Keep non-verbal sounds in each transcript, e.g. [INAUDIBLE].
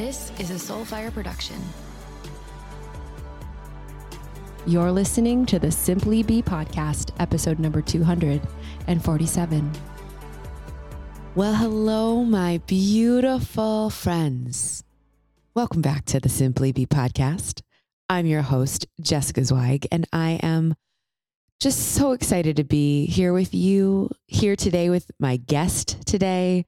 This is a Soulfire production. You're listening to the Simply Be podcast, episode number 247. Well, hello, my beautiful friends. Welcome back to the Simply Be podcast. I'm your host, Jessica Zweig, and I am just so excited to be here with you, here today with my guest today.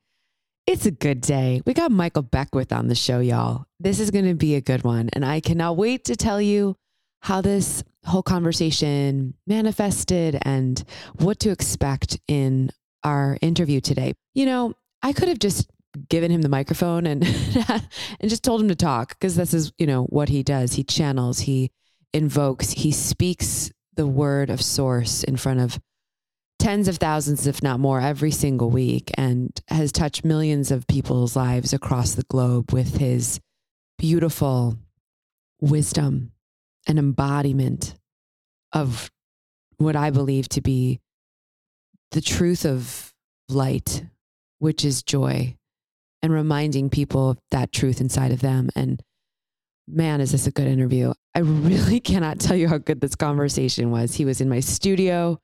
It's a good day. We got Michael Beckwith on the show, y'all. This is going to be a good one. And I cannot wait to tell you how this whole conversation manifested and what to expect in our interview today. You know, I could have just given him the microphone and [LAUGHS] and just told him to talk because this is, you know, what he does. He channels, he invokes, he speaks the word of source in front of tens of thousands, if not more, every single week and has touched millions of people's lives across the globe with his beautiful wisdom and embodiment of what I believe to be the truth of light, which is joy, and reminding people of that truth inside of them. And man, is this a good interview? I really [LAUGHS] cannot tell you how good this conversation was. He was in my studio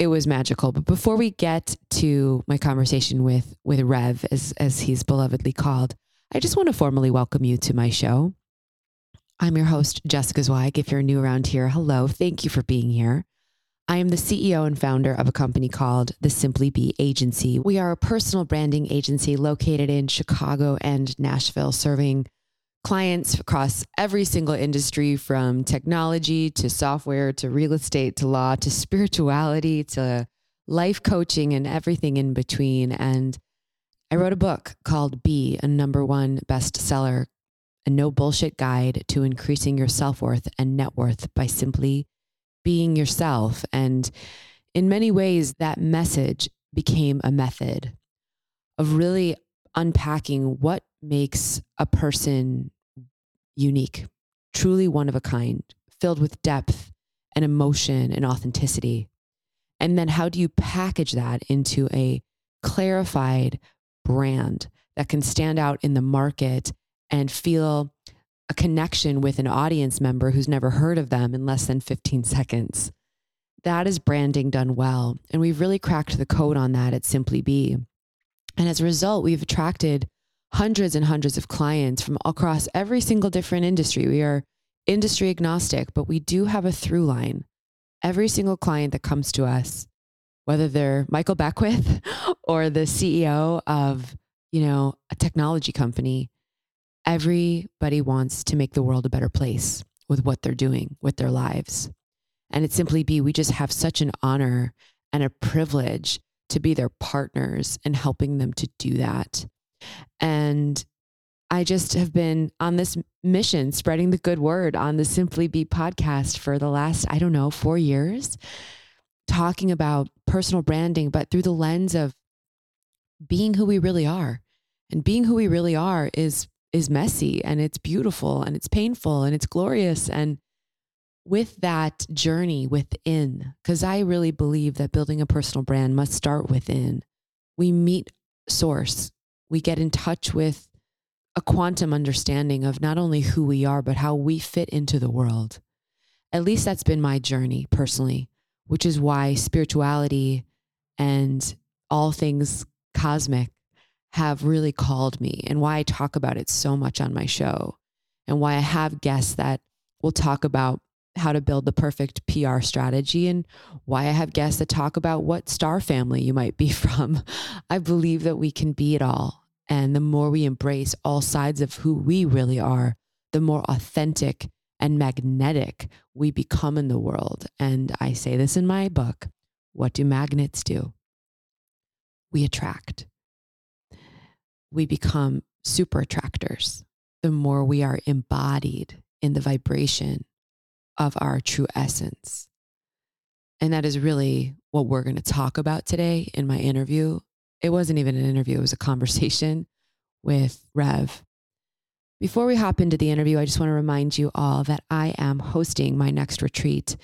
it was magical. But before we get to my conversation with with Rev, as as he's belovedly called, I just want to formally welcome you to my show. I'm your host, Jessica Zweig. If you're new around here, hello. Thank you for being here. I am the CEO and founder of a company called the Simply Be Agency. We are a personal branding agency located in Chicago and Nashville, serving clients across every single industry from technology to software to real estate to law to spirituality to life coaching and everything in between. And I wrote a book called Be, a number one bestseller, a no bullshit guide to increasing your self worth and net worth by simply being yourself. And in many ways, that message became a method of really unpacking what makes a person unique, truly one of a kind, filled with depth and emotion and authenticity. And then how do you package that into a clarified brand that can stand out in the market and feel a connection with an audience member who's never heard of them in less than 15 seconds? That is branding done well. And we've really cracked the code on that at Simply Be. And as a result, we've attracted hundreds and hundreds of clients from across every single different industry. We are industry agnostic, but we do have a through line. Every single client that comes to us, whether they're Michael Beckwith [LAUGHS] or the CEO of, you know, a technology company, everybody wants to make the world a better place with what they're doing with their lives. And it simply be, we just have such an honor and a privilege to be their partners and helping them to do that. And I just have been on this mission, spreading the good word on the Simply Be podcast for the last, I don't know, four years, talking about personal branding, but through the lens of being who we really are. And being who we really are is is messy and it's beautiful and it's painful and it's glorious and with that journey within because i really believe that building a personal brand must start within we meet source we get in touch with a quantum understanding of not only who we are, but how we fit into the world. At least that's been my journey personally, which is why spirituality and all things cosmic have really called me and why I talk about it so much on my show and why I have guests that will talk about how to build the perfect PR strategy and why I have guests that talk about what star family you might be [LAUGHS] from. I believe that we can be it all and the more we embrace all sides of who we really are, the more authentic and magnetic we become in the world. And I say this in my book What do magnets do? We attract. We become super attractors the more we are embodied in the vibration of our true essence. And that is really what we're going to talk about today in my interview it wasn't even an interview, it was a conversation [LAUGHS] with Rev. Before we hop into the interview, I just want to remind you all that I am hosting my next retreat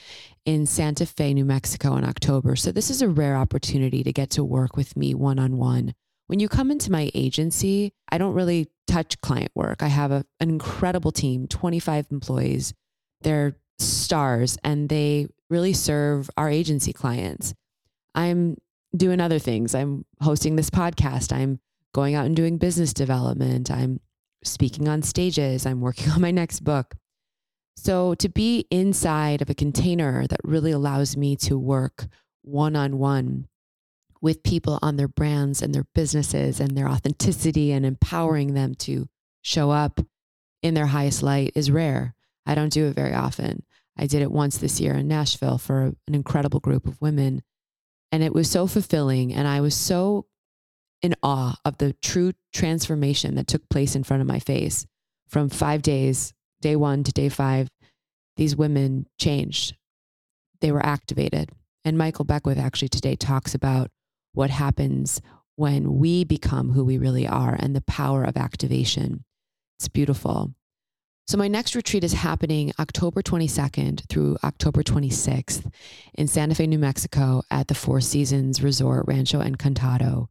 in Santa Fe, New Mexico in October. So, this is a rare opportunity to get to work with me one on one. When you come into my agency, I don't really touch client work. I have a, an incredible team, 25 employees. They're stars and they really serve our agency clients. I'm doing other things. I'm hosting this podcast. I'm going out and doing business development. I'm speaking on stages. I'm working [LAUGHS] on my next book. So to be inside of a container that really allows me to work one on one with people on their brands and their businesses and their authenticity and empowering them to show up in their highest light is rare. I don't do it very often. I did it once this year in Nashville for an incredible group of women. And it was so fulfilling. And I was so in awe of the true transformation that took place in front of my face from five days, day one to day five. These women changed, they were activated. And Michael Beckwith actually today talks about what happens when we become who we really are and the power of activation. It's beautiful. So, my next retreat is happening October 22nd through October 26th in Santa Fe, New Mexico at the Four Seasons Resort Rancho Encantado.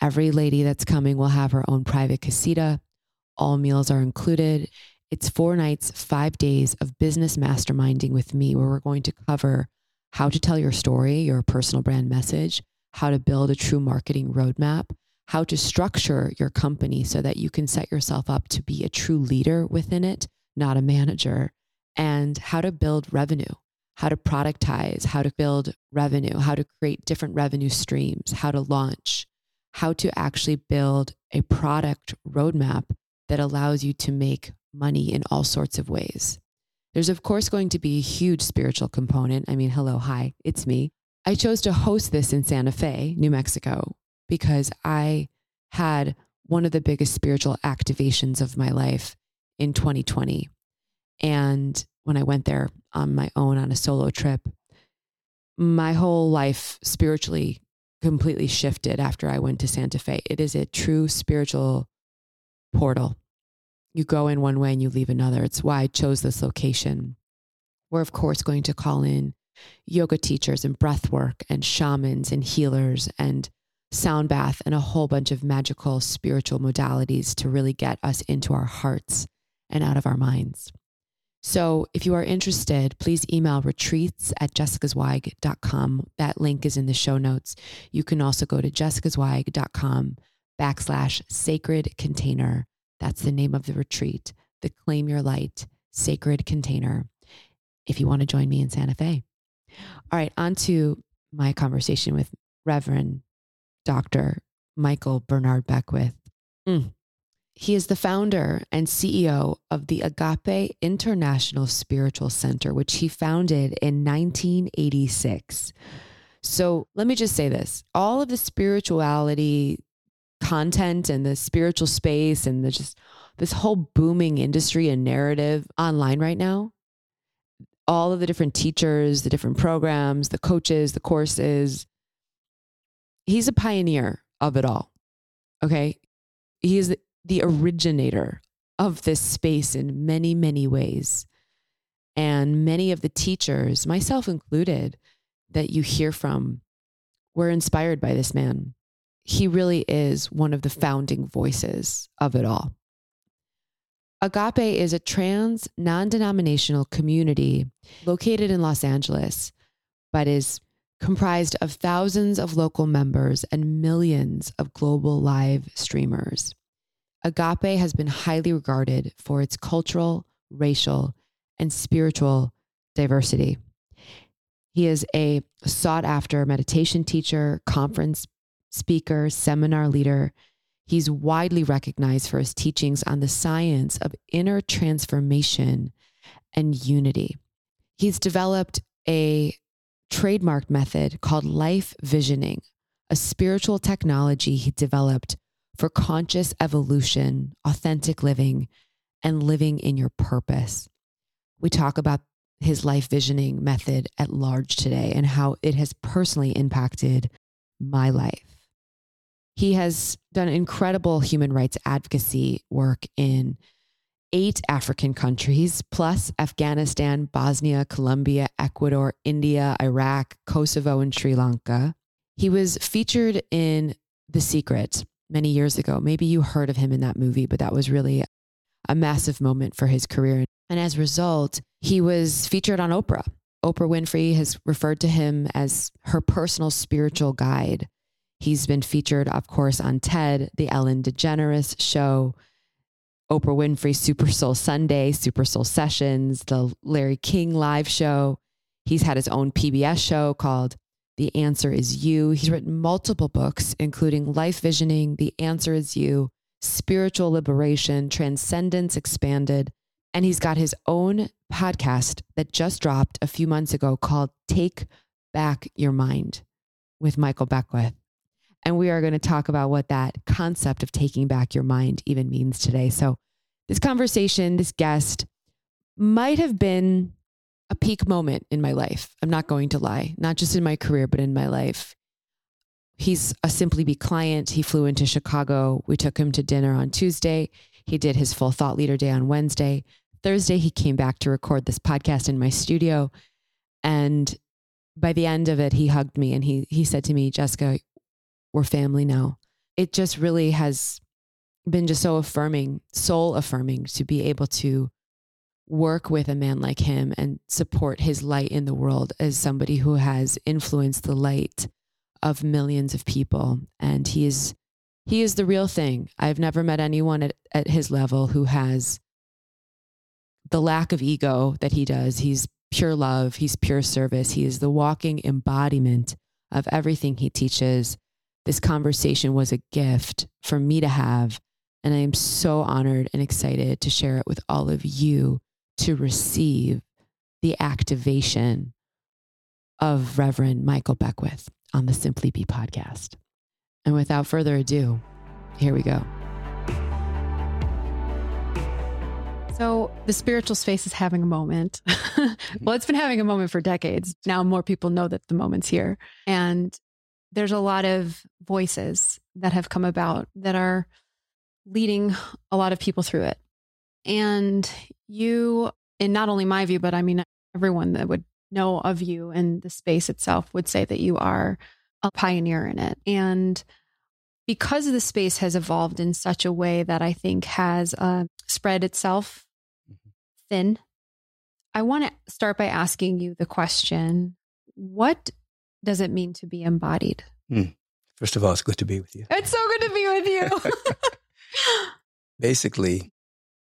Every lady that's coming will have her own private casita. All meals are included. It's four nights, five days of business masterminding with me, where we're going to cover how to tell your story, your personal brand message, how to build a true marketing roadmap, how to structure your company so that you can set yourself up to be a true leader within it, not a manager, and how to build revenue, how to productize, how to build revenue, how to create different revenue streams, how to launch, how to actually build a product roadmap that allows you to make money in all sorts of ways. There's, of course, going to be a huge spiritual component. I mean, hello, hi, it's me. I chose to host this in Santa Fe, New Mexico, because I had one of the biggest spiritual activations of my life in 2020. And when I went there on my own on a solo trip, my whole life spiritually completely shifted after I went to Santa Fe. It is a true spiritual portal. You go in one way and you leave another. It's why I chose this location. We're, of course, going to call in yoga teachers and breath work and shamans and healers and sound bath and a whole bunch of magical spiritual modalities to really get us into our hearts and out of our minds. So if you are interested, please email retreats at jessicazweig.com. That link is in the show notes. You can also go to jessicazweig.com backslash sacred container. That's the name of the retreat, the Claim Your Light Sacred Container, if you want to join me in Santa Fe. All right, on to my conversation with Reverend Dr. Michael Bernard Beckwith. Mm. He is the founder and CEO of the Agape International Spiritual Center, which he founded in 1986. So let me just say this all of the spirituality content and the spiritual space and the just this whole booming industry and narrative online right now all of the different teachers, the different programs, the coaches, the courses. He's a pioneer of it all. Okay. He is the originator of this space in many, many ways. And many of the teachers, myself included, that you hear from were inspired by this man. He really is one of the founding voices of it all. Agape is a trans, non denominational community located in Los Angeles, but is comprised of thousands of local members and millions of global live streamers. Agape has been highly regarded for its cultural, racial, and spiritual diversity. He is a sought after meditation teacher, conference speaker, seminar leader, He's widely recognized for his teachings on the science of inner transformation and unity. He's developed a trademark method called life visioning, a spiritual technology he developed for conscious evolution, authentic living, and living in your purpose. We talk about his life visioning method at large today and how it has personally impacted my life. He has done incredible human rights advocacy work in eight African countries, plus Afghanistan, Bosnia, Colombia, Ecuador, India, Iraq, Kosovo, and Sri Lanka. He was featured in The Secret, many years ago. Maybe you heard of him in that movie, but that was really a massive moment for his career. And as a result, he was featured on Oprah. Oprah Winfrey has referred to him as her personal spiritual guide. He's been featured, of course, on TED, The Ellen DeGeneres Show, Oprah Winfrey Super Soul Sunday, Super Soul Sessions, the Larry King Live Show. He's had his own PBS show called The Answer Is You. He's written multiple books, including Life Visioning, The Answer Is You, Spiritual Liberation, Transcendence Expanded. And he's got his own podcast that just dropped a few months ago called Take Back Your Mind with Michael Beckwith. And we are going to talk about what that concept of taking back your mind even means today. So, this conversation, this guest might have been a peak moment in my life. I'm not going to lie, not just in my career, but in my life. He's a Simply Be client. He flew into Chicago. We took him to dinner on Tuesday. He did his full thought leader day on Wednesday. Thursday, he came back to record this podcast in my studio. And by the end of it, he hugged me and he he said to me, Jessica, we're family now. It just really has been just so affirming, soul affirming to be able to work with a man like him and support his light in the world as somebody who has influenced the light of millions of people. And he is he is the real thing. I've never met anyone at, at his level who has the lack of ego that he does. He's pure love, he's pure service. He is the walking embodiment of everything he teaches this conversation was a gift for me to have. And I am so honored and excited to share it with all of you to receive the activation of Reverend Michael Beckwith on the Simply Be podcast. And without further ado, here we go. So, the spiritual space is having a moment. [LAUGHS] Mm-hmm. well, it's been having a moment for decades. Now, more people know that the moment's here. And there's a lot of voices that have come about that are leading a lot of people through it. And you, in not only my view, but I mean, everyone that would know of you and the space itself would say that you are a pioneer in it. And because the space has evolved in such a way that I think has uh, spread itself mm-hmm. thin, I want to start by asking you the question what does it mean to be embodied? Hmm. First of all, it's good to be with you. It's so good to be with you. [LAUGHS] Basically,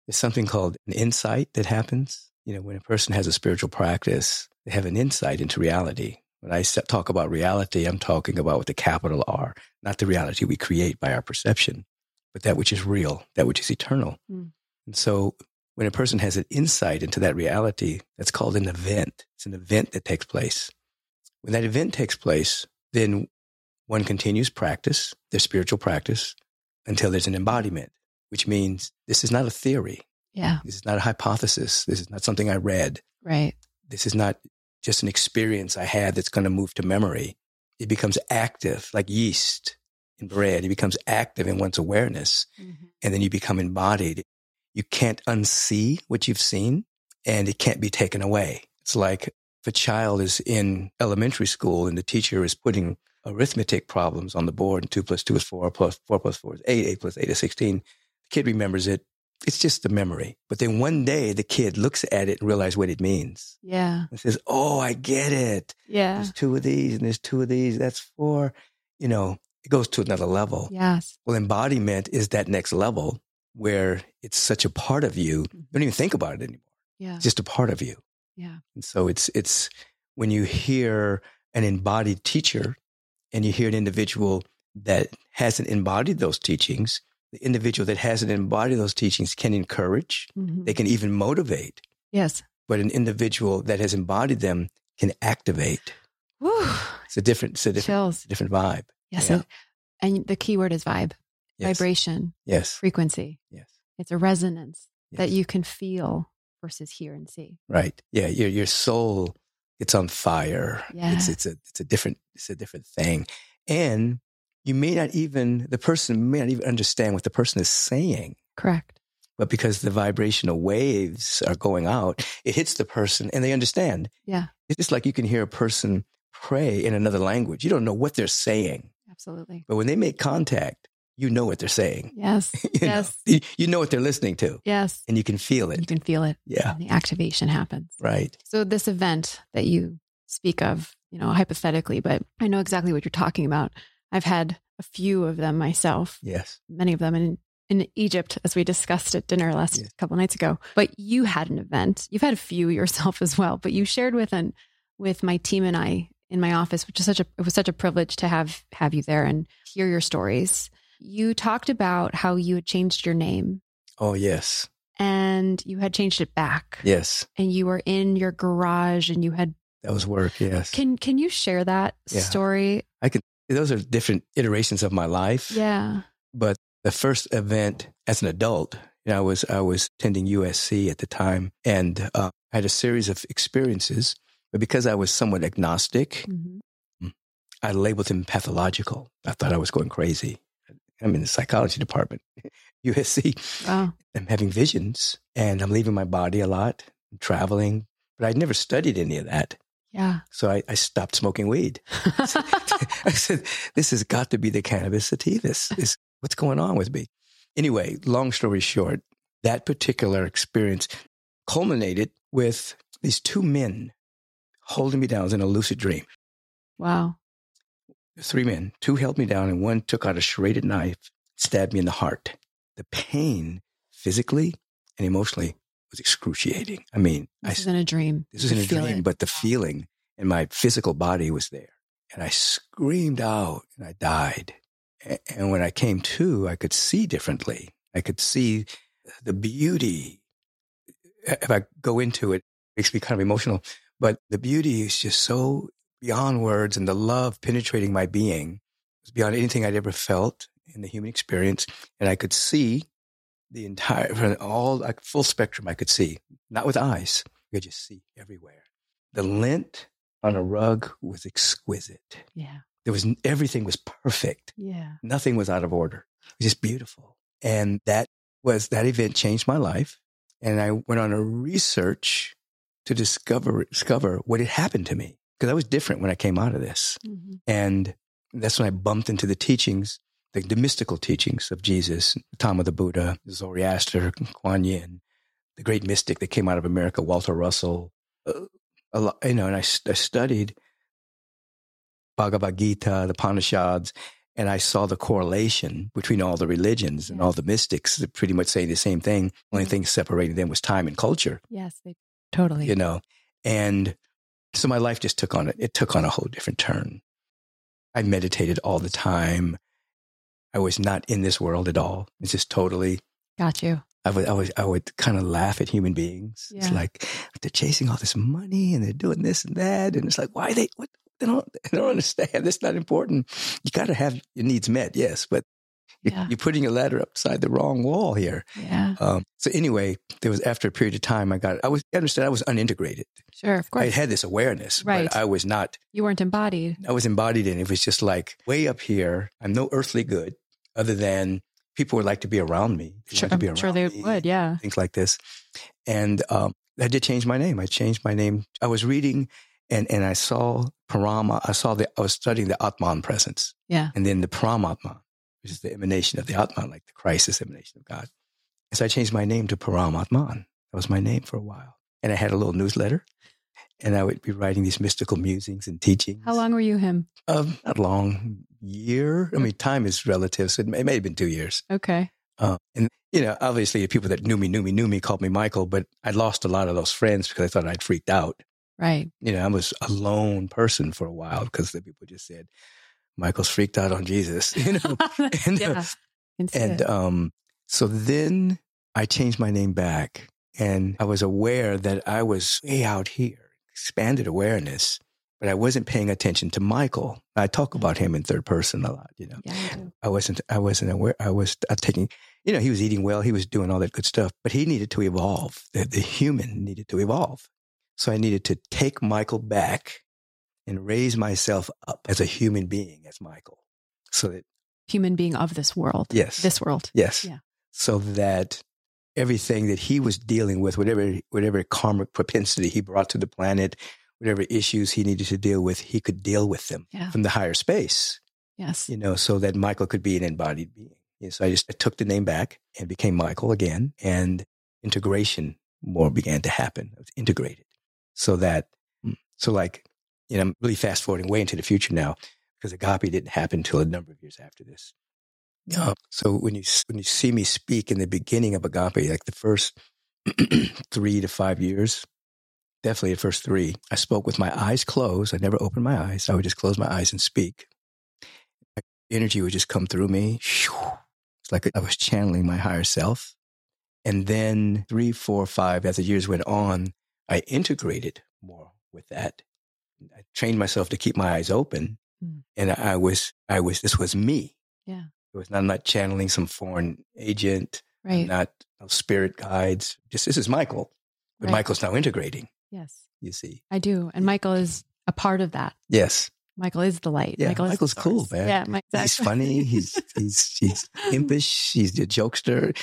it's something called an insight that happens. You know, when a person has a spiritual practice, they have an insight into reality. When I talk about reality, I'm talking about with the capital R, not the reality we create by our perception, but that which is real, that which is eternal. Mm. And so when a person has an insight into that reality, that's called an event. It's an event that takes place. When that event takes place, then one continues practice, their spiritual practice, until there's an embodiment, which means this is not a theory. Yeah. This is not a hypothesis. This is not something I read. Right. This is not just an experience I had that's going to move to memory. It becomes active, like yeast in bread. It becomes active in one's awareness. Mm-hmm. And then you become embodied. You can't unsee what you've seen and it can't be taken away. It's like if a child is in elementary school and the teacher is putting arithmetic problems on the board and two plus two is four plus four plus four is eight, eight plus eight is 16, the kid remembers it. It's just a memory. But then one day the kid looks at it and realizes what it means. Yeah. And says, Oh, I get it. Yeah. There's two of these and there's two of these. That's four. You know, it goes to another level. Yes. Well, embodiment is that next level where it's such a part of you. You don't even think about it anymore. Yeah. It's just a part of you. Yeah. And so it's it's when you hear an embodied teacher and you hear an individual that hasn't embodied those teachings, the individual that hasn't embodied those teachings can encourage, mm-hmm. they can even motivate. Yes. But an individual that has embodied them can activate. Whew. It's a different, it's a different, Chills. different vibe. Yes. Yeah. And the key word is vibe, yes. vibration, yes, frequency. Yes. It's a resonance yes. that you can feel versus hear and see. Right. Yeah. Your your soul it's on fire. Yeah. It's it's a it's a different it's a different thing. And you may not even the person may not even understand what the person is saying. Correct. But because the vibrational waves are going out, it hits the person and they understand. Yeah. It's just like you can hear a person pray in another language. You don't know what they're saying. Absolutely. But when they make contact, you know what they're saying. [LAUGHS] Yes. You yes. Know, you know what they're listening to Yes. and you can feel it. You can feel it. yeah. The activation happens. Right. So this event that you speak of, you know, hypothetically, but I know exactly what you're talking about. I've had a few of them myself, Yes. many of them in in Egypt, as we discussed at dinner last Yes. couple nights ago. But you had an event. You've had a few yourself [LAUGHS] as well. But you shared with an with my team and I in my office, which is such a it was such a privilege to have have you there and hear your stories. You talked about how you had changed your name Oh, yes. and you had changed it back. Yes. And you were in your garage and you had That was work. Yes. Can can you share that Yeah. story? I could those are different iterations of my life. Yeah. But the first event as an adult, you know, I was I was attending USC at the time, and uh, I had a series of experiences. But because I was somewhat agnostic, Mhm. I labeled them pathological. I thought I was going crazy. I'm in the psychology department, [LAUGHS] USC. Wow. I'm having visions, and I'm leaving my body a lot, traveling. But I'd never studied any of that, Yeah. so I, I stopped smoking weed. [LAUGHS] [LAUGHS] I said, "This has got to be the cannabis sativas. Is what's going on with me?" Anyway, long story short, that particular experience culminated with these two men holding me down. In a lucid dream. wow. Three men, two held me down, and one took out a serrated knife, stabbed me in the heart. The pain, physically and emotionally, was excruciating. I mean, I, This is in a dream. this was in You a dream, it. but the feeling in my physical body was there. And I screamed out and I died. And when I came to, I could see differently. I could see the beauty. If I go into it, it makes me kind of emotional, but the beauty is just so beyond words and the love penetrating my being was beyond anything I'd ever felt in the human experience. And I could see the entire, all like full spectrum I could see, not with eyes. I could just see everywhere. The lint on a rug was exquisite. Yeah. There was everything was perfect. Yeah. Nothing was out of order. It was just beautiful. And that was that event changed my life. And I went on a research to discover discover what had happened to me because I was different when I came out of this. Mhm. And that's when I bumped into the teachings, the, the mystical teachings of Jesus, of the Buddha, Zoroaster, Kuan Yin, the great mystic that came out of America, Walter Russell. Uh, a lot, you know, and I studied Bhagavad Gita, the Upanishads, and I saw the correlation between all the religions and all the mystics that pretty much saying the same thing. Only Yeah. thing separating them was time and culture Yes. They totally. you know and so my life just took on it it took on a whole different turn. I meditated all the time. I was not in this world at all. It's just totally Got you. i would i would, I would kind of laugh at human beings. It's like they're chasing all this money and they're doing this and that. And it's like why they what they don't [LAUGHS] they don't understand. That's not important. You got to have your needs met yes but Yeah. you're putting your ladder upside the wrong wall here Yeah. um, so anyway there was after a period of time i got i was I understand i was unintegrated Sure. Of course. I had this awareness, Right. but I was not, you weren't embodied. I was embodied in it. It was just like way up here. I'm no earthly good other than people would like to be around me. They Sure. like I'm sure they me, would. Yeah. Things like this. And um, I did change my name. I changed my name. I was reading and, and I saw Parama. I saw the, I was studying the Atman presence Yeah. and then the Paramatma, which is the emanation of the Atman, like the crisis emanation of God. And so I changed my name to Paramatman. That was my name for a while. And I had a little newsletter and I would be writing these mystical musings and teachings. How long were you him? Um, not long, year. I mean, time is relative, so it may, it may have been two years. Okay. Uh, and you know, obviously, the people that knew me knew me knew me called me Michael, but I lost a lot of those friends because I thought I'd freaked out. Right. You know, I was a lone person for a while because the people just said, "Michael's freaked out on Jesus." [LAUGHS] You know, [LAUGHS] and, uh, yeah. And um, so then I changed my name back, and I was aware that I was way out here, expanded awareness, but I wasn't paying attention to Michael. I talk about him in third person a lot. You know, yeah. I. I wasn't, I wasn't aware. I was uh, taking, you know, he was eating well, he was doing all that good stuff, but he needed to evolve. The, the human needed to evolve. So I needed to take Michael back and raise myself up as a human being, as Michael, so that Human being of this world. yes, This world. Yes. Yeah. So that everything that he was dealing with, whatever whatever karmic propensity he brought to the planet, whatever issues he needed to deal with, he could deal with them Yeah. from the higher space, Yes. you know, so that Michael could be an embodied being. And so I just I took the name back and became Michael again. And integration more began to happen. I was integrated so that, mm, so like, you know, I'm really fast forwarding way into the future now because agape didn't happen until a number of years after this. Uh, so when you when you see me speak in the beginning of agape, like the first [CLEARS THROAT] three to five years, definitely the first three, I spoke with my eyes closed. I never opened my eyes. I would just close my eyes and speak. Energy would just come through me. It's like I was channeling my higher self. And then three, four, five, as the years went on, I integrated more with that. I trained myself to keep my eyes open. Mm. And I was, I was, this was me. Yeah. It was not, I'm not channeling some foreign agent. Right. I'm not no spirit guides. Just this is Michael. But Right. Michael's now integrating, Yes, you see. I do. And Michael is a part of that. Yes. Michael is the light. Yeah, Michael Michael's cool, man. Yeah, Mike, He's funny. He's he's he's [LAUGHS] impish. He's a jokester.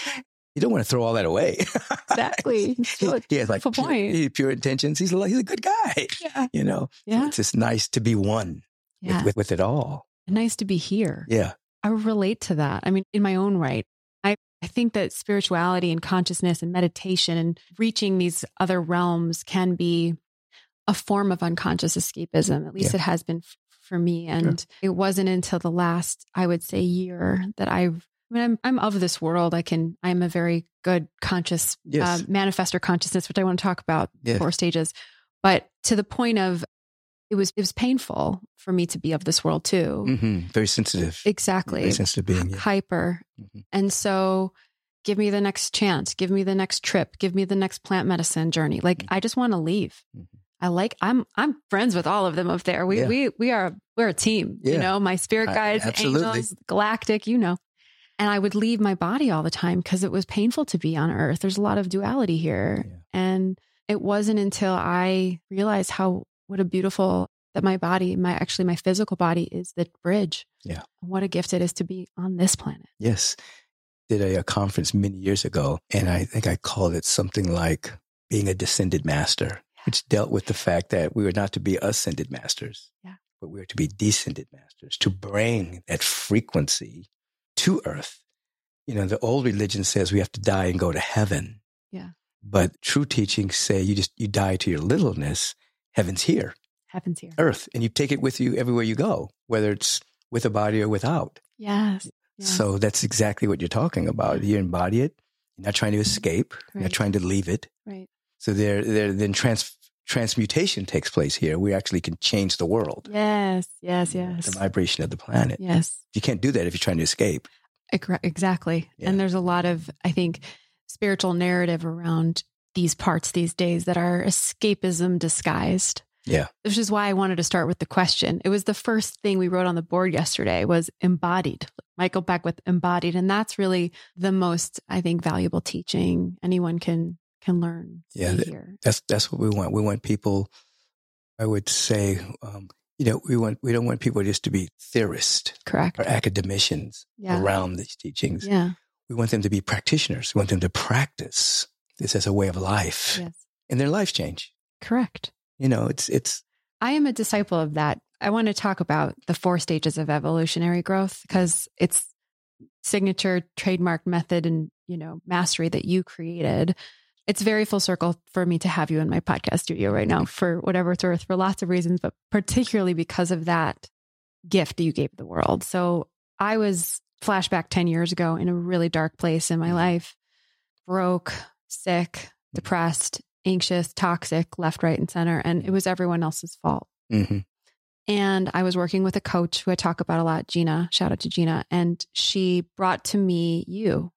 You don't want to throw all that away. Exactly. [LAUGHS] he, he has like pure, point. pure intentions. He's a, he's a good guy. Yeah. You know. So Yeah. it's just nice to be one Yeah. with, with with it all. nice to be here. Yeah. I relate to that. I mean, in my own right, I, I think that spirituality and consciousness and meditation and reaching these other realms can be a form of unconscious escapism. At least Yeah. it has been f- for me. And it wasn't until the last, I would say, year that I've. I mean, I'm I'm of this world. I can. I'm a very good conscious Yes. uh, manifestor consciousness, which I want to talk about Yes. four stages. But to the point of, it was it was painful for me to be of this world too. hmm Very sensitive. Exactly Very sensitive being. Yeah. hyper. Mhm. And so give me the next chance, give me the next trip, give me the next plant medicine journey. Like Mhm. I just want to leave. Mhm. I like I'm I'm friends with all of them up there. We Yeah. we we are we're a team, you know, my spirit guides, absolutely. angels, galactic, you know. And I would leave my body all the time because it was painful to be on earth. There's a lot of duality here. Yeah. And it wasn't until I realized how what a beautiful that my body, my actually my physical body is the bridge. Yeah. What a gift it is to be on this planet. Yes. Did a, a conference many years ago, and I think I called it something like being a descended master, which dealt with the fact that we were not to be ascended masters, Yeah. but we were to be descended masters, to bring that frequency to earth. You know, the old religion says we have to die and go to heaven. Yeah. But true teachings say you just you die to your littleness. Heaven's here, Happens here. earth, and you take it with you everywhere you go, whether it's with a body or without. Yes. yes. So that's exactly what you're talking about. You embody it. You're not trying to mm-hmm. escape. You're not trying to leave it. right. So they're they're then trans, transmutation takes place here. We actually can change the world. Yes. Yes. Yes. The vibration of the planet. Yes. You can't do that if you're trying to escape. Exactly. Yeah. And there's a lot of, I think, spiritual narrative around these parts these days that are escapism disguised. Yeah. Which is why I wanted to start with the question. It was the first thing we wrote on the board yesterday was embodied. Michael Beckwith embodied. And that's really the most, I think, valuable teaching anyone can can learn Yeah, see th- here. That's, that's what we want. We want people, I would say, um, you know, we want, we don't want people just to be theorists Correct. or academicians Yeah. around these teachings. Yeah. We want them to be practitioners. We want them to practice this as a way of life Yes. and their lives change. Correct. You know, it's, it's, I am a disciple of that. I want to talk about the four stages of evolutionary growth because it's signature trademark method and, you know, mastery that you created. It's very full circle for me to have you in my podcast studio right now for whatever it's worth for lots of reasons, but particularly because of that gift you gave the world. So I was flashback 10 years ago in a really dark place in my life, broke, sick, depressed, anxious, toxic, left, right, and center. And it was everyone else's fault. mhm. And I was working with a coach who I talk about a lot, Gina. Shout out to Gina. And she brought to me you,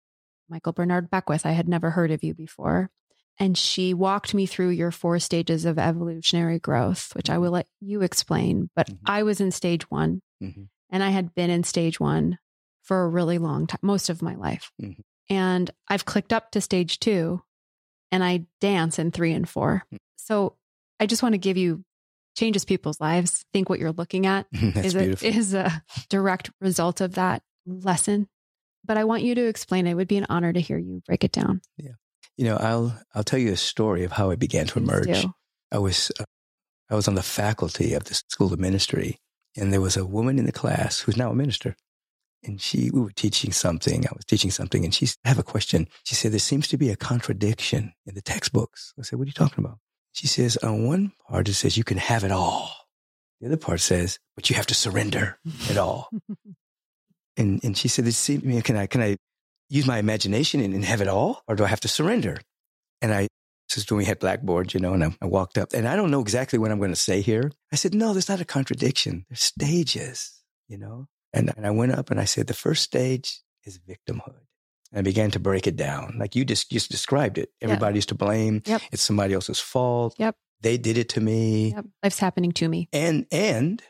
Michael Bernard Beckwith. I had never heard of you before. And she walked me through your four stages of evolutionary growth, which I will let you explain. But Mhm. I was in stage one Mhm. and I had been in stage one for a really long time, most of my life. Mhm. And I've clicked up to stage two and I dance in three and four. Mm. So I just want to give you changes people's lives. Think what you're looking at [LAUGHS] is a, is a direct result of that lesson. But I want you to explain. It would be an honor to hear you break it down. Yeah. You know, I'll I'll tell you a story of how it began to emerge. I was uh, I was on the faculty of the School of Ministry, and there was a woman in the class who's now a minister, and she, we were teaching something. I was teaching something and she said, I have a question. She said, there seems to be a contradiction in the textbooks. I said, what are you talking about? She says, on one part, it says you can have it all. The other part says, but you have to surrender it all. [LAUGHS] and, and she said, it seemed to me, can I, can I use my imagination and, and have it all? Or do I have to surrender? And I, this is when we had blackboards, you know, and I, I walked up and I don't know exactly what I'm going to say here. I said, no, there's not a contradiction. There's stages, you know? And, and I went up and I said, the first stage is victimhood. And I began to break it down. Like you just, just described it. Everybody's to blame. Yep. It's somebody else's fault. Yep. They did it to me. Yep. Life's happening to me. And, and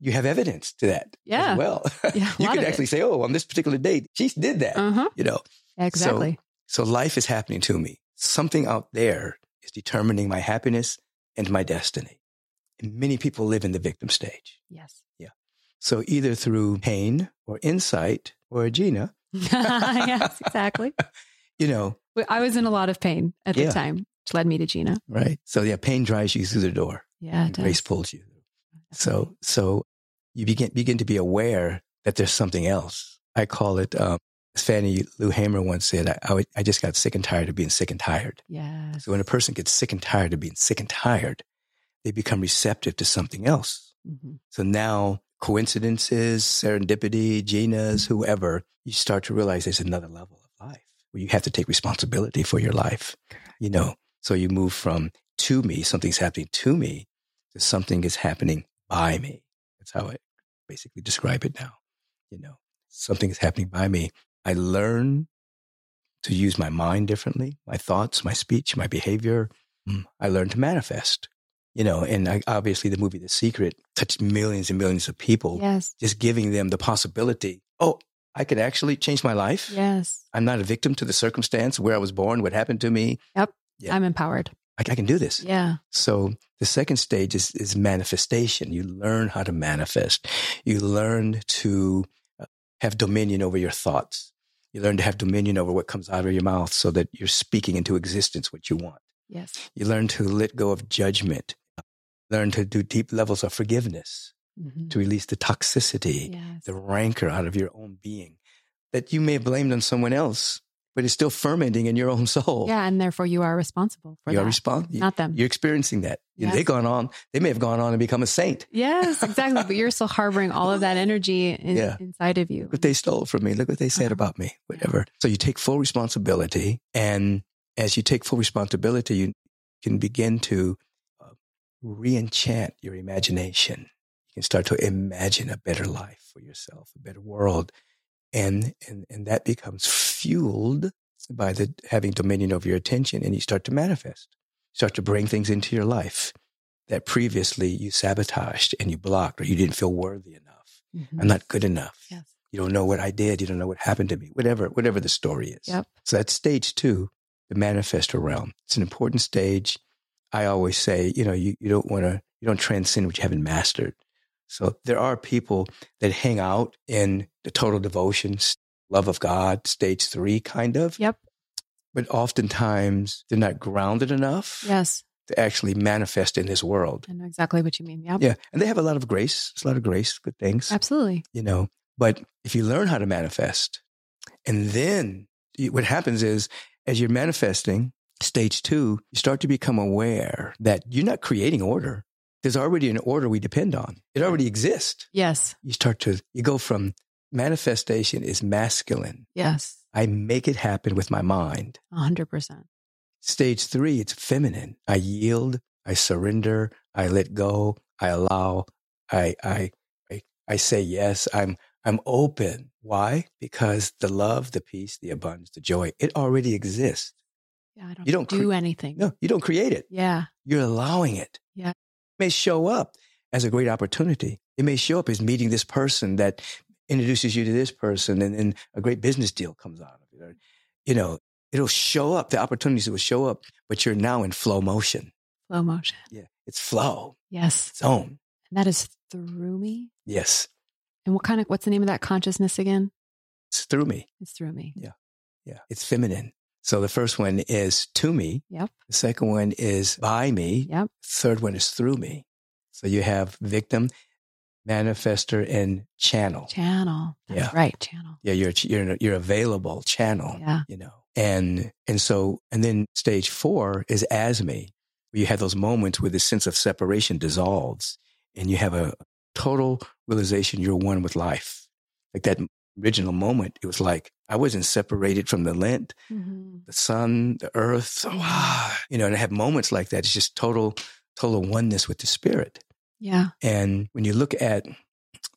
you have evidence to that Yeah. as well. [LAUGHS] Yeah, you could of it. actually say, oh, on this particular date, she did that, Uh huh. you know? Exactly. So life is happening to me. Something out there is determining my happiness and my destiny. And many people live in the victim stage. yes. Yeah. So either through pain or insight or Gina, [LAUGHS] yes, exactly. [LAUGHS] you know, I was in a lot of pain at the time, which led me to Gina. right? So yeah, pain drives you through the door. Yeah. Grace pulls you. So so you begin begin to be aware that there's something else. I call it. Um, as Fannie Lou Hamer once said, I, I, I just got sick and tired of being sick and tired. Yes. So when a person gets sick and tired of being sick and tired, they become receptive to something else. Mhm. So now coincidences, serendipity, Gina's, whoever, you start to realize there's another level of life where you have to take responsibility for your life. You know, so you move from to me, something's happening to me, to something is happening by me. That's how I basically describe it now. You know, something is happening by me. I learn to use my mind differently, my thoughts, my speech, my behavior. Mm, I learn to manifest. You know, and I, obviously the movie The Secret touched millions and millions of people, Yes. just giving them the possibility. Oh, I could actually change my life. Yes. I'm not a victim to the circumstance where I was born, what happened to me. Yeah. I'm empowered. I, I can do this. Yeah. So the second stage is, is manifestation. You learn how to manifest. You learn to uh, have dominion over your thoughts. You learn to have dominion over what comes out of your mouth so that you're speaking into existence what you want. Yes. You learn to let go of judgment. Learn to do deep levels of forgiveness, Mhm. to release the toxicity, Yes. the rancor out of your own being that you may have blamed on someone else, but it's still fermenting in your own soul. Yeah. And therefore you are responsible for that. You're that. responsible. Not them. You're experiencing that. Yes. They've gone on. They may have gone on and become a saint. Yes, exactly. but you're still harboring all of that energy in, Yeah. inside of you. Look what they stole from me. Look what they said Uh-huh. about me. Whatever. So you take full responsibility, and as you take full responsibility, you can begin to uh, re-enchant your imagination. You can start to imagine a better life for yourself, a better world, and and and that becomes fueled by the having dominion over your attention, and you start to manifest, start to bring things into your life that previously you sabotaged and you blocked, or you didn't feel worthy enough. Mhm. I'm not good enough. Yes. You don't know what I did. You don't know what happened to me. Whatever, whatever the story is. Yep. So that's stage two, the manifestor realm. It's an important stage. I always say, you know, you, you don't want to, you don't transcend what you haven't mastered. So there are people that hang out in the total devotion, love of God, stage three kind of, Yep. but oftentimes they're not grounded enough Yes. to actually manifest in this world. I know exactly what you mean. Yep. Yeah. And they have a lot of grace. It's a lot of grace, good things Absolutely. you know. But if you learn how to manifest, and then what happens is, as you're manifesting, stage two, you start to become aware that you're not creating order. There's already an order we depend on. It already exists. Yes. You start to, you go from manifestation is masculine. Yes. I make it happen with my mind. A hundred percent. Stage three, it's feminine. I yield, I surrender, I let go, I allow, I, I, I, I say yes. I'm, I'm open. Why? Because the love, the peace, the abundance, the joy, it already exists. Yeah. I don't, You don't do cre- anything. No, you don't create it. Yeah. You're allowing it. Yeah. May show up as a great opportunity. It may show up as meeting this person that introduces you to this person and then a great business deal comes out of it. Or, you know, it'll show up. The opportunities will show up, but you're now in flow motion. Flow motion. Yeah. It's flow, Yes. zone. And that is through me. Yes. And what kind of, what's the name of that consciousness again? It's through me. It's through me. Yeah. Yeah. It's feminine. So the first one is to me. Yep. The second one is by me. Yep. Third one is through me. So you have victim. manifester, and channel. Channel. That's Yeah. right. Channel. Yeah, you're you're you're available channel. Yeah. You know, and and so and then stage four is as me, where you have those moments where the sense of separation dissolves, and you have a total realization you're one with life. Like that original moment, it was like I wasn't separated from the lint, Mhm. the sun, the earth. Wow. You know, and I have moments like that. It's just total, total oneness with the spirit. Yeah. And when you look at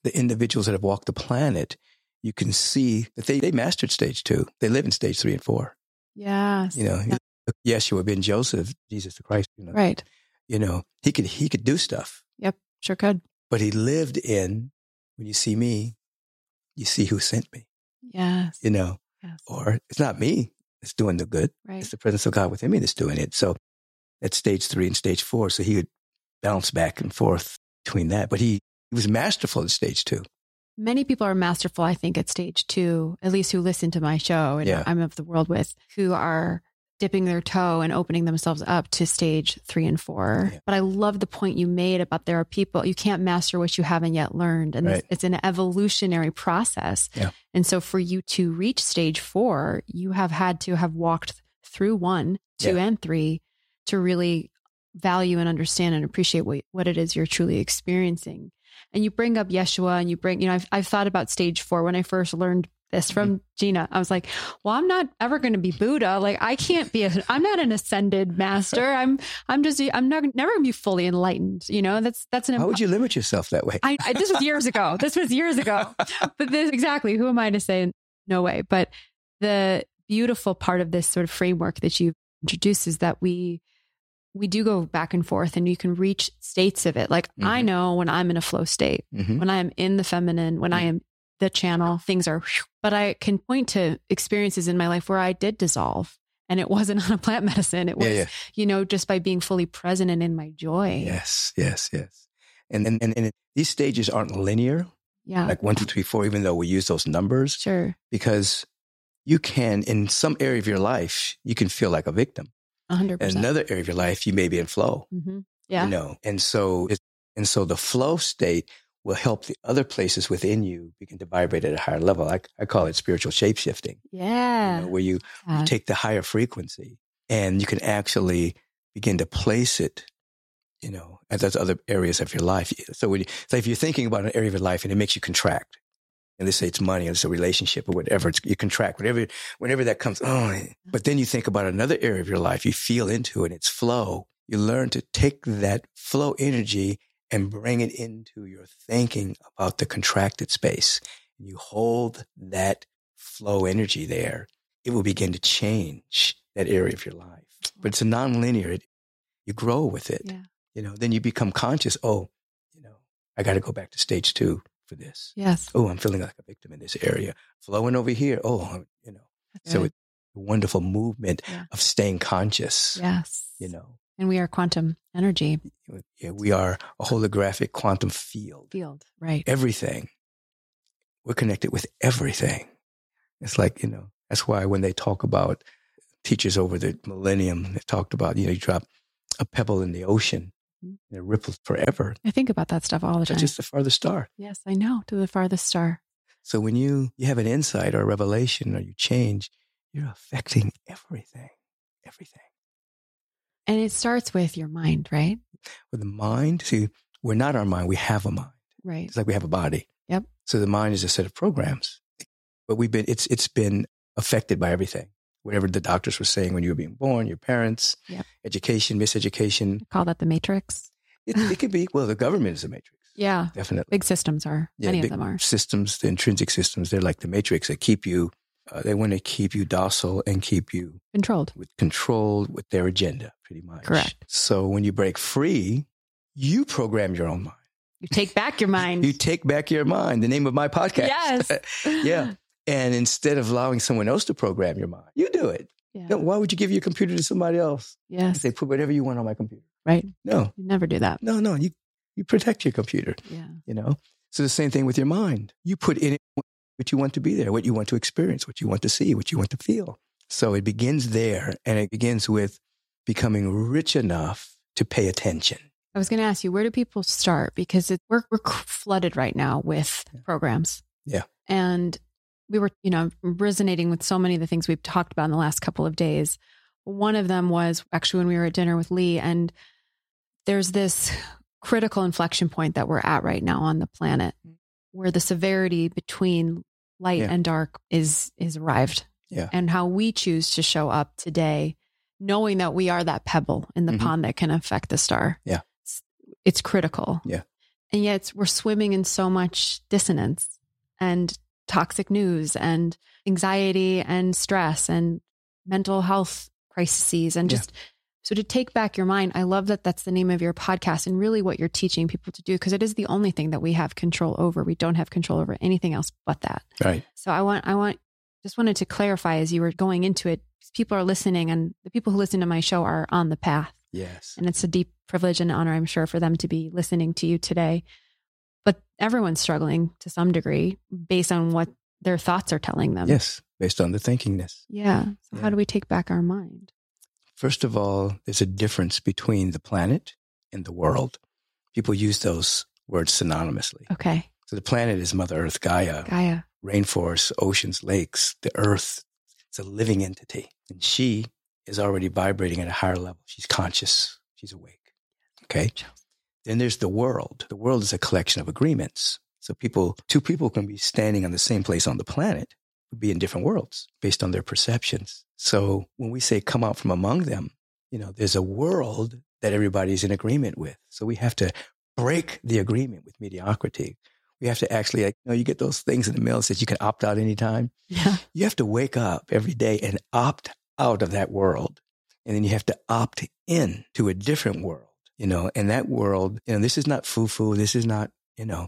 the individuals that have walked the planet, you can see that they, they mastered stage two. They live in stage three and four. Yes. You know, Yeah. Yeshua ben Joseph, Jesus the Christ, you know, Right. you know, he could he could do stuff, Yep, Sure could. but he lived in when you see me, you see who sent me, Yes. you know, yes. or it's not me that's doing the good. right. It's the presence of God within me that's doing it. So that's stage three and stage four. So he would bounce back and forth between that. But he, he was masterful at stage two. Many people are masterful, I think, at stage two, at least who listen to my show and Yeah. I'm of the world with, who are dipping their toe and opening themselves up to stage three and four. Yeah. But I love the point you made about there are people, you can't master what you haven't yet learned. And Right. it's an evolutionary process. Yeah. And so for you to reach stage four, you have had to have walked through one, two, Yeah. and three to really value and understand and appreciate what, what it is you're truly experiencing. And you bring up Yeshua and you bring, you know, I've, I've thought about stage four when I first learned this from Gina. I was like, well, I'm not ever going to be Buddha. Like I can't be, a, I'm not an ascended master. [LAUGHS] I'm, I'm just, I'm not, never going to be fully enlightened. You know, that's, that's an, How would you limit yourself that way? I, I this was years ago. This was years ago. [LAUGHS] But this exactly who am I to say no way? But the beautiful part of this sort of framework that you've introduced is that we we do go back and forth and you can reach states of it. Like I Mhm. know when I'm in a flow state, Mhm. when I am in the feminine, when I am the channel, things are but I can point to experiences in my life where I did dissolve. And it wasn't [LAUGHS] on a plant medicine. It was, Yeah, yeah. you know, just by being fully present and in my joy. Yes, yes, yes. And and, and, and these stages aren't linear, Yeah. like one, two, three, four, even though we use those numbers, sure. because you can, in some area of your life, you can feel like a victim. A hundred In percent. another area of your life, you may be in flow. Mhm. Yeah. You know, and so and so the flow state will help the other places within you begin to vibrate at a higher level. I, I call it spiritual shape shifting, Yeah. you know, where you Uh, take the higher frequency and you can actually begin to place it, you know, at those other areas of your life. So when you, so if you're thinking about an area of your life and it makes you contract, and let's say it's money or it's a relationship or whatever, it's, you contract, whatever, whenever that comes, oh, but then you think about another area of your life, you feel into it, and it's flow. You learn to take that flow energy and bring it into your thinking about the contracted space. And you hold that flow energy there. It will begin to change that area of your life. But it's a nonlinear. It, you grow with it. Yeah. You know, then you become conscious. Oh, you know, I got to go back to stage two for this. yes. Oh, I'm feeling like a victim in this area. Flowing over here. Oh, you know, so Good. it's a wonderful movement Yeah. of staying conscious. yes. You know, And we are quantum energy yeah, we are a holographic quantum field. field. Right. everything. We're connected with everything. It's like, you know, that's why when they talk about teachers over the millennium, they talked about, you know, you drop a pebble in the ocean Mhm. and it ripples forever. I think about that stuff all the time. Just the farthest star. yes, I know. To the farthest star. So when you, you have an insight or a revelation or you change, you're affecting everything, everything. And it starts with your mind, right? With the mind, see, we're not our mind, we have a mind. Right. It's like we have a body. Yep. So the mind is a set of programs, but we've been it's it's been affected by everything. Whatever the doctors were saying when you were being born, your parents, Yep. education, miseducation. Call that the matrix. It, it could be well, the government is a matrix, Yeah. definitely. Big systems are. Yeah, Many of them are. systems, the intrinsic systems. They're like the matrix that keep you. Uh, they want to keep you docile and keep you Controlled. with controlled with their agenda, pretty much. Correct. So when you break free, you program your own mind. You take back your [LAUGHS] mind. You take back your mind. The name of my podcast. Yes. [LAUGHS] yeah. [LAUGHS] And instead of allowing someone else to program your mind, you do it. Yeah. No, why would you give your computer to somebody else? Yes. Say, put whatever you want on my computer. Right. No, You never do that. no, no. You you protect your computer. Yeah. You know. So the same thing with your mind. You put in what you want to be there, what you want to experience, what you want to see, what you want to feel. So it begins there, and it begins with becoming rich enough to pay attention. I was going to ask you, where do people start? Because it, we're, we're flooded right now with Yeah. programs. Yeah. And we were, you know, resonating with so many of the things we've talked about in the last couple of days. One of them was actually when we were at dinner with Lee, and there's this critical inflection point that we're at right now on the planet mm. Where the severity between light Yeah. and dark is is arrived. Yeah. And how we choose to show up today, knowing that we are that pebble in the Mhm. pond that can affect the star. Yeah. It's, it's critical. Yeah. And yet we're swimming in so much dissonance and toxic news and anxiety and stress and mental health crises and Yeah. So to take back your mind, I love that that's the name of your podcast and really what you're teaching people to do because it is the only thing that we have control over. We don't have control over anything else but that. Right. So I want I want just wanted to clarify as you were going into it, people are listening and the people who listen to my show are on the path. Yes. And it's a deep privilege and honor, I'm sure, for them to be listening to you today. But everyone's struggling to some degree based on what their thoughts are telling them. Yes. Based on the thinkingness. Yeah. So Yeah. how do we take back our mind? First of all, there's a difference between the planet and the world. People use those words synonymously. Okay. So the planet is Mother Earth, Gaia, Gaia. rainforests, oceans, lakes, the earth. It's a living entity. And she is already vibrating at a higher level. She's conscious. She's awake. Okay. Then there's the world. The world is a collection of agreements. So people, two people can be standing on the same place on the planet, be in different worlds based on their perceptions. So when we say come out from among them, you know, there's a world that everybody's in agreement with. So we have to break the agreement with mediocrity. We have to actually, like, you know, you get those things in the mail that says you can opt out anytime. Yeah. You have to wake up every day and opt out of that world. And then you have to opt in to a different world, you know, and that world, you know, this is not foo foo. This is not, you know,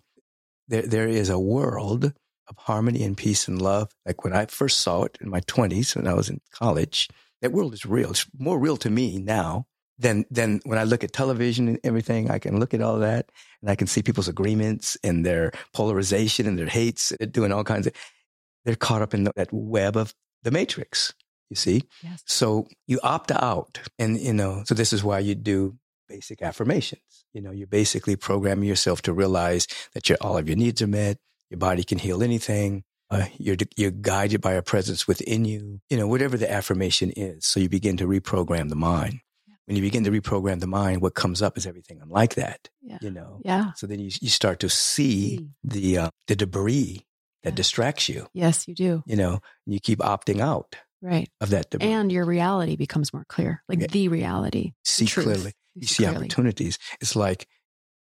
there, there is a world of harmony and peace and love. Like when I first saw it in my twenties, when I was in college, that world is real. It's more real to me now than, than when I look at television and everything. I can look at all that and I can see people's agreements and their polarization and their hates. They're doing all kinds of, they're caught up in that web of the matrix, you see? Yes. So you opt out. And, you know, so this is why you do basic affirmations. You know, you're basically programming yourself to realize that your, all of your needs are met. Your body can heal anything. Uh, you're, you're guided by a presence within you, you know, whatever the affirmation is. So you begin to reprogram the mind. When you begin to reprogram the mind, what comes up is everything unlike that, Yeah. you know? Yeah. So then you, you start to see See. the, uh, the debris that Yeah. distracts you, Yes, you do. you know, and you keep opting out Right. of that debris. And your reality becomes more clear, like Yeah. the reality. see truth. clearly. You see clearly. opportunities. It's like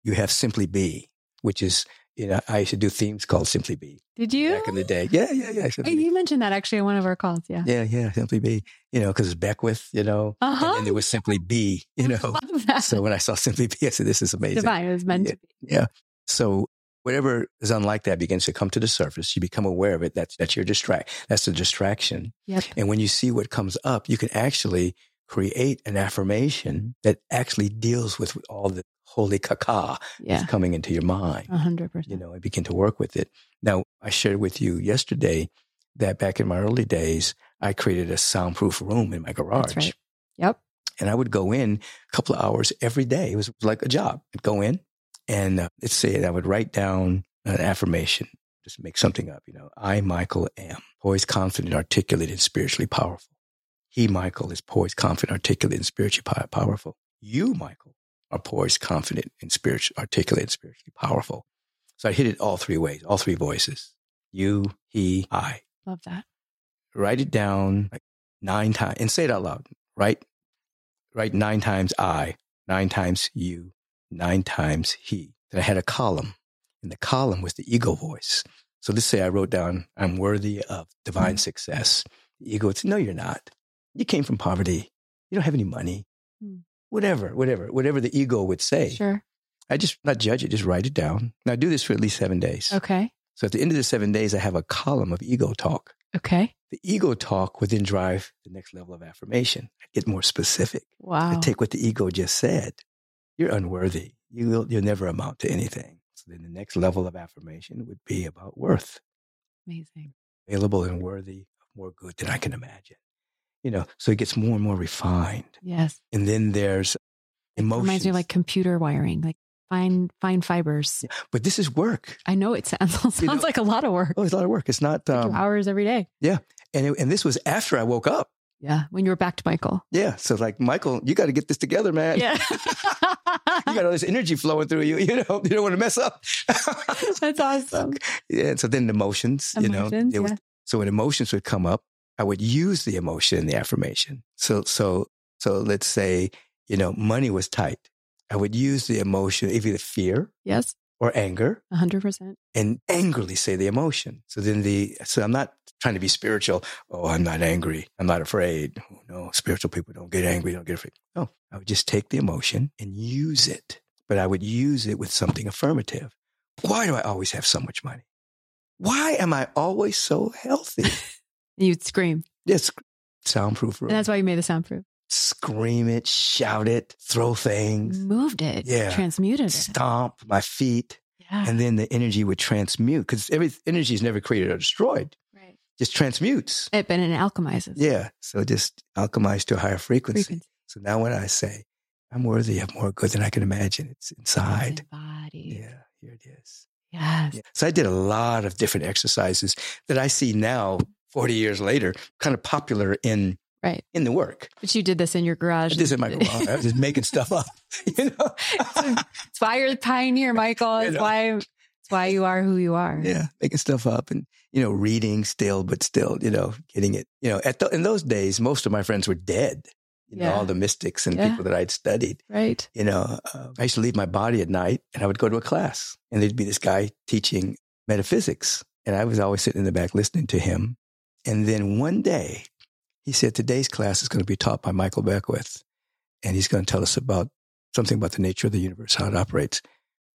you have Simply Be, which is, you know, I used to do themes called Simply Be Did you? back in the day. Yeah, yeah, yeah. Simply Be. you mentioned that actually in one of our calls. Yeah. Yeah, yeah, Simply Be, you know, because it's Beckwith, you know, and Uh-huh. then there was Simply Be, you [LAUGHS] know. So when I saw Simply Be, I said, this is amazing. divine. It was meant Yeah. to be. Yeah. So whatever is unlike that begins to come to the surface. You become aware of it. That's, that's your distract. That's the distraction. Yep. And when you see what comes up, you can actually create an affirmation that actually deals with all the holy caca Yeah. that's coming into your mind, A hundred percent. you know, I begin to work with it. Now, I shared with you yesterday that back in my early days, I created a soundproof room in my garage. That's right. Yep. And I would go in a couple of hours every day. It was like a job. I'd go in and uh, let's say I would write down an affirmation, just make something up. You know, I, Michael, am poised, confident, articulate, and spiritually powerful. He, Michael, is poised, confident, articulate, and spiritually powerful. You, Michael, are poised, confident, and spiritually articulate, and spiritually powerful. So I hit it all three ways, all three voices. You, he, I. Love that. Write it down like nine times and say it out loud. Write, write nine times I, nine times you, nine times he. Then I had a column, and the column was the ego voice. So let's say I wrote down, I'm worthy of divine success. The ego say, No, you're not. You came from poverty. You don't have any money. Hmm. Whatever, whatever, whatever the ego would say. Sure. I just not judge it, just write it down. Now do this for at least seven days. Okay. So at the end of the seven days, I have a column of ego talk. Okay. The ego talk would then drive the next level of affirmation. I get more specific. Wow. I take what the ego just said. You're unworthy. You will, you'll never amount to anything. So then the next level of affirmation would be about worth, Amazing. available and worthy of more good than I can imagine. You know, so it gets more and more refined. Yes. And then there's Emotions. Reminds me of like computer wiring, like fine fine fibers. but this is work. I know it sounds [LAUGHS] sounds You know- like a lot of work. Oh, it's a lot of work. It's not, um, hours every day. Yeah. And it, and this was after I woke up. Yeah, when you were back to Michael. Yeah. So like, Michael, you got to get this together, man. Yeah, [LAUGHS] you got all this energy flowing through you. [LAUGHS] You know, you don't want to mess up. that's awesome. yeah. And so then the emotions, you know, Emotions, it was- yeah. so when emotions would come up, I would use the emotion in the affirmation. So, so, so let's say, you know, money was tight. I would use the emotion, either fear Yes, or anger hundred percent. and angrily say the emotion. So then the, so I'm not trying to be spiritual. Oh, I'm not angry. I'm not afraid. Oh, no, spiritual people don't get angry. Don't get afraid. No, I would just take the emotion and use it, but I would use it with something affirmative. Why do I always have so much money? Why am I always so healthy? [LAUGHS] You'd scream, Just soundproof room. and that's why you made the soundproof. Scream it, shout it, throw things, Moved it. Yeah. transmuted it. stomp my feet, Yeah, and then the energy would transmute because every energy is never created or destroyed. right. Just transmutes. It, but it alchemizes. Yeah. So just alchemize to a higher frequency. frequency. So now when I say I'm worthy of more good than I can imagine, it's inside. Body. Yeah, here it is. Yes. Yeah. So I did a lot of different exercises that I see now, 40 years later, kind of popular in Right. in the work. But you did this in your garage. This is my garage. I was just making stuff up. [LAUGHS] You know? [LAUGHS] It's why you're the pioneer, Michael. [LAUGHS] You It's know. why it's why you are who you are. yeah, making stuff up and you know, reading still, but still, you know, getting it. You know, at the, in those days, most of my friends were dead. You know, Yeah. all the mystics and Yeah. people that I'd studied. Right. you know, uh, I used to leave my body at night and I would go to a class and there'd be this guy teaching metaphysics. And I was always sitting in the back listening to him. And then one day he said, today's class is going to be taught by Michael Beckwith. And he's going to tell us about something about the nature of the universe, how it operates.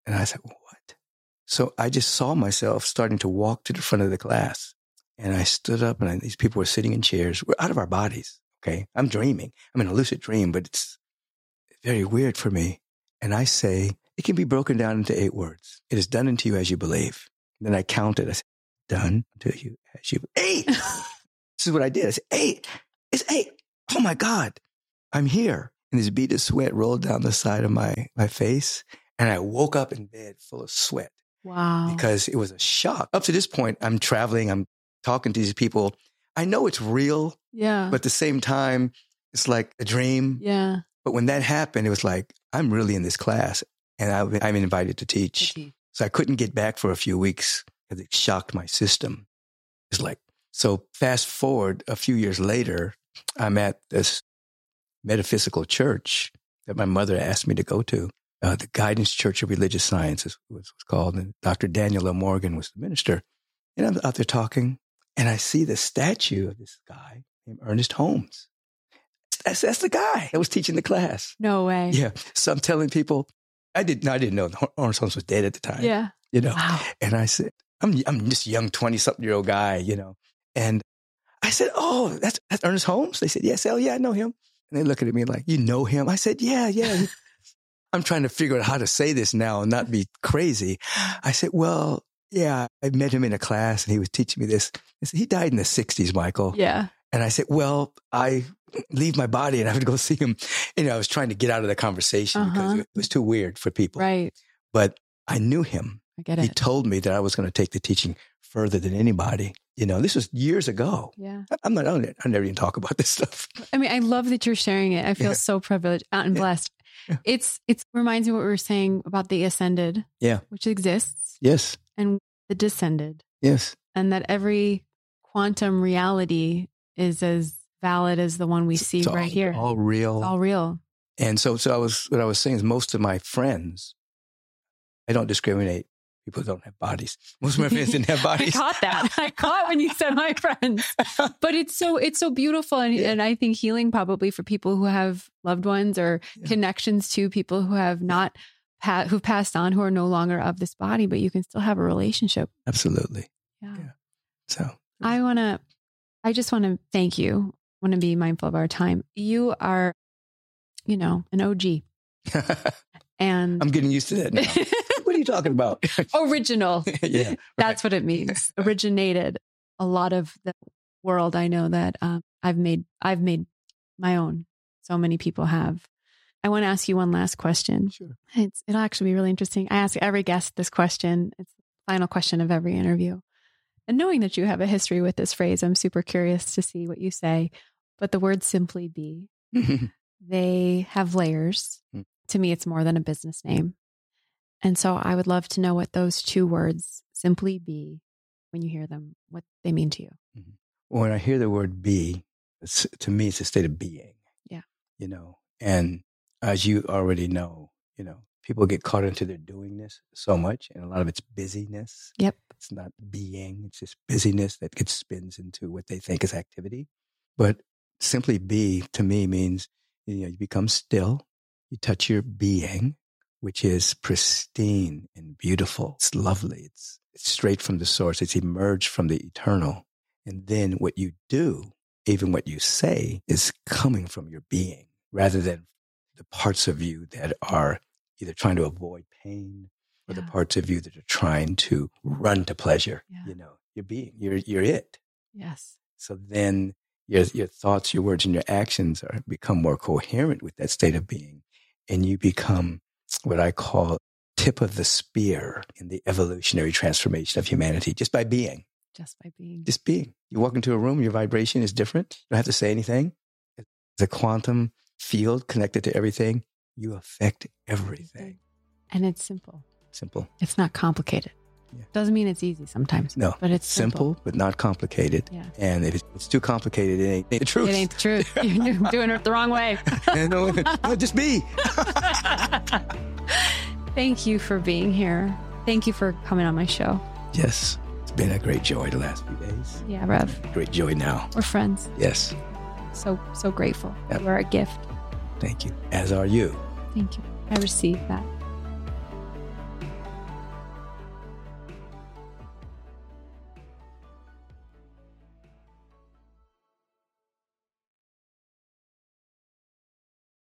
And I said, what? So I just saw myself starting to walk to the front of the class. And I stood up and I, these people were sitting in chairs. We're out of our bodies. Okay. I'm dreaming. I'm in a lucid dream, but it's very weird for me. And I say, it can be broken down into eight words. It is done unto you as you believe. then I counted. I said, done unto you as you eight. [LAUGHS] this is what I did. I said, eight. It's eight. Oh my God. I'm here. And this bead of sweat rolled down the side of my, my face. And I woke up in bed full of sweat Wow. because it was a shock. Up to this point, I'm traveling, I'm talking to these people. I know it's real, yeah. but at the same time, it's like a dream. yeah. But when that happened, it was like, I'm really in this class and I, I'm invited to teach. So I couldn't get back for a few weeks because it shocked my system. It's like, so fast forward a few years later, I'm at this metaphysical church that my mother asked me to go to. Uh, the Guidance Church of Religious Sciences was, was called, and Dr. Daniel L. Morgan was the minister. And I'm out there talking, and I see the statue of this guy named Ernest Holmes. That's, that's the guy that was teaching the class. No way. Yeah. So I'm telling people, I didn't, I didn't know Ernest Holmes was dead at the time. Yeah. You know, Wow. and I said, I'm, I'm this young 20 something year old guy, you know, and I said, Oh, that's, that's Ernest Holmes. They said, Yes. Oh, yeah, I know him. And they look at me like, You know him? I said, Yeah, yeah. [LAUGHS] I'm trying to figure out how to say this now and not be crazy. I said, Well, yeah, I met him in a class and he was teaching me this. Said, He died in the 60s, Michael. Yeah. And I said, Well, I leave my body and I have to go see him. You know, I was trying to get out of the conversation because Uh-huh. it was too weird for people. Right. But I knew him. I get He told me that I was going to take the teaching further than anybody. You know, this was years ago. Yeah. I'm not, I never even talk about this [LAUGHS] stuff. I mean, I love that you're sharing it. I feel Yeah. so privileged and blessed. Yeah. It's it's reminds me what we were saying about the ascended. Yeah. Which exists Yes. and the descended. Yes. And that every quantum reality is as valid as the one we see It's all- right here. All real. It's all real. and so, so I was, what I was saying is most of my friends, I don't discriminate. People don't have bodies. [LAUGHS] Most of my friends didn't have bodies. I caught that. I [LAUGHS] caught when you said my friends. But it's so it's so beautiful and, Yeah. and I think healing probably for people who have loved ones or Yeah. connections to people who have not pa- who've passed on who are no longer of this body, but you can still have a relationship. Absolutely. Yeah. Yeah. So I want to I just want to thank you. want to be mindful of our time. You are you know, an OG [LAUGHS] and I'm getting used to that now. What are you talking about? [LAUGHS] original. [LAUGHS] yeah. That's what it means. [LAUGHS] Originated a lot of the world. I know that um, I've made. I've made my own. So many people have, I want to ask you one last question. Sure. It's, it'll actually be really interesting. I ask every guest this question. It's the final question of every interview. And knowing that you have a history with this phrase, I'm super curious to see what you say. But the word simply be, they have layers. Mm. To me, it's more than a business name. And so I would love to know what those two words simply be when you hear them, what they mean to you. Mm-hmm. when I hear the word be, it's, to me, it's a state of being. Yeah. You know, and as you already know, you know, people get caught into their doingness so much, and a lot of it's busyness. Yep. It's not being, it's just busyness that gets spins into what they think is activity. But simply be to me means, you know, you become still, you touch your being, which is pristine and beautiful. It's lovely. It's, it's straight from the source. It's emerged from the eternal. And then what you do, even what you say, is coming from your being rather than the parts of you that are either trying to avoid pain or the parts of you that are trying to run to pleasure. Yeah. You know, your being, you're, you're it. Yes. So then your, your thoughts, your words, and your actions are become more coherent with that state of being. And you become what I call tip of the spear in the evolutionary transformation of humanity just by being Just by being. just being. You walk into a room, your vibration is different. You don't have to say anything. The quantum field connected to everything. You affect everything. And it's simple. Simple. It's not complicated. Yeah. Doesn't mean it's easy sometimes. No, But it's simple, but not complicated. Yeah. And if it's, too complicated, it ain't, ain't the truth. It ain't the truth. [LAUGHS] You're doing it the wrong way. [LAUGHS] no, [LAUGHS] no, just be. [LAUGHS] Thank you for being here. Thank you for coming on my show. Yes, it's been a great joy the last few days. Yeah, Rev. Great joy now. We're friends. Yes, So, so grateful. Yep. You are a gift. thank you. As are you. Thank you. I receive that.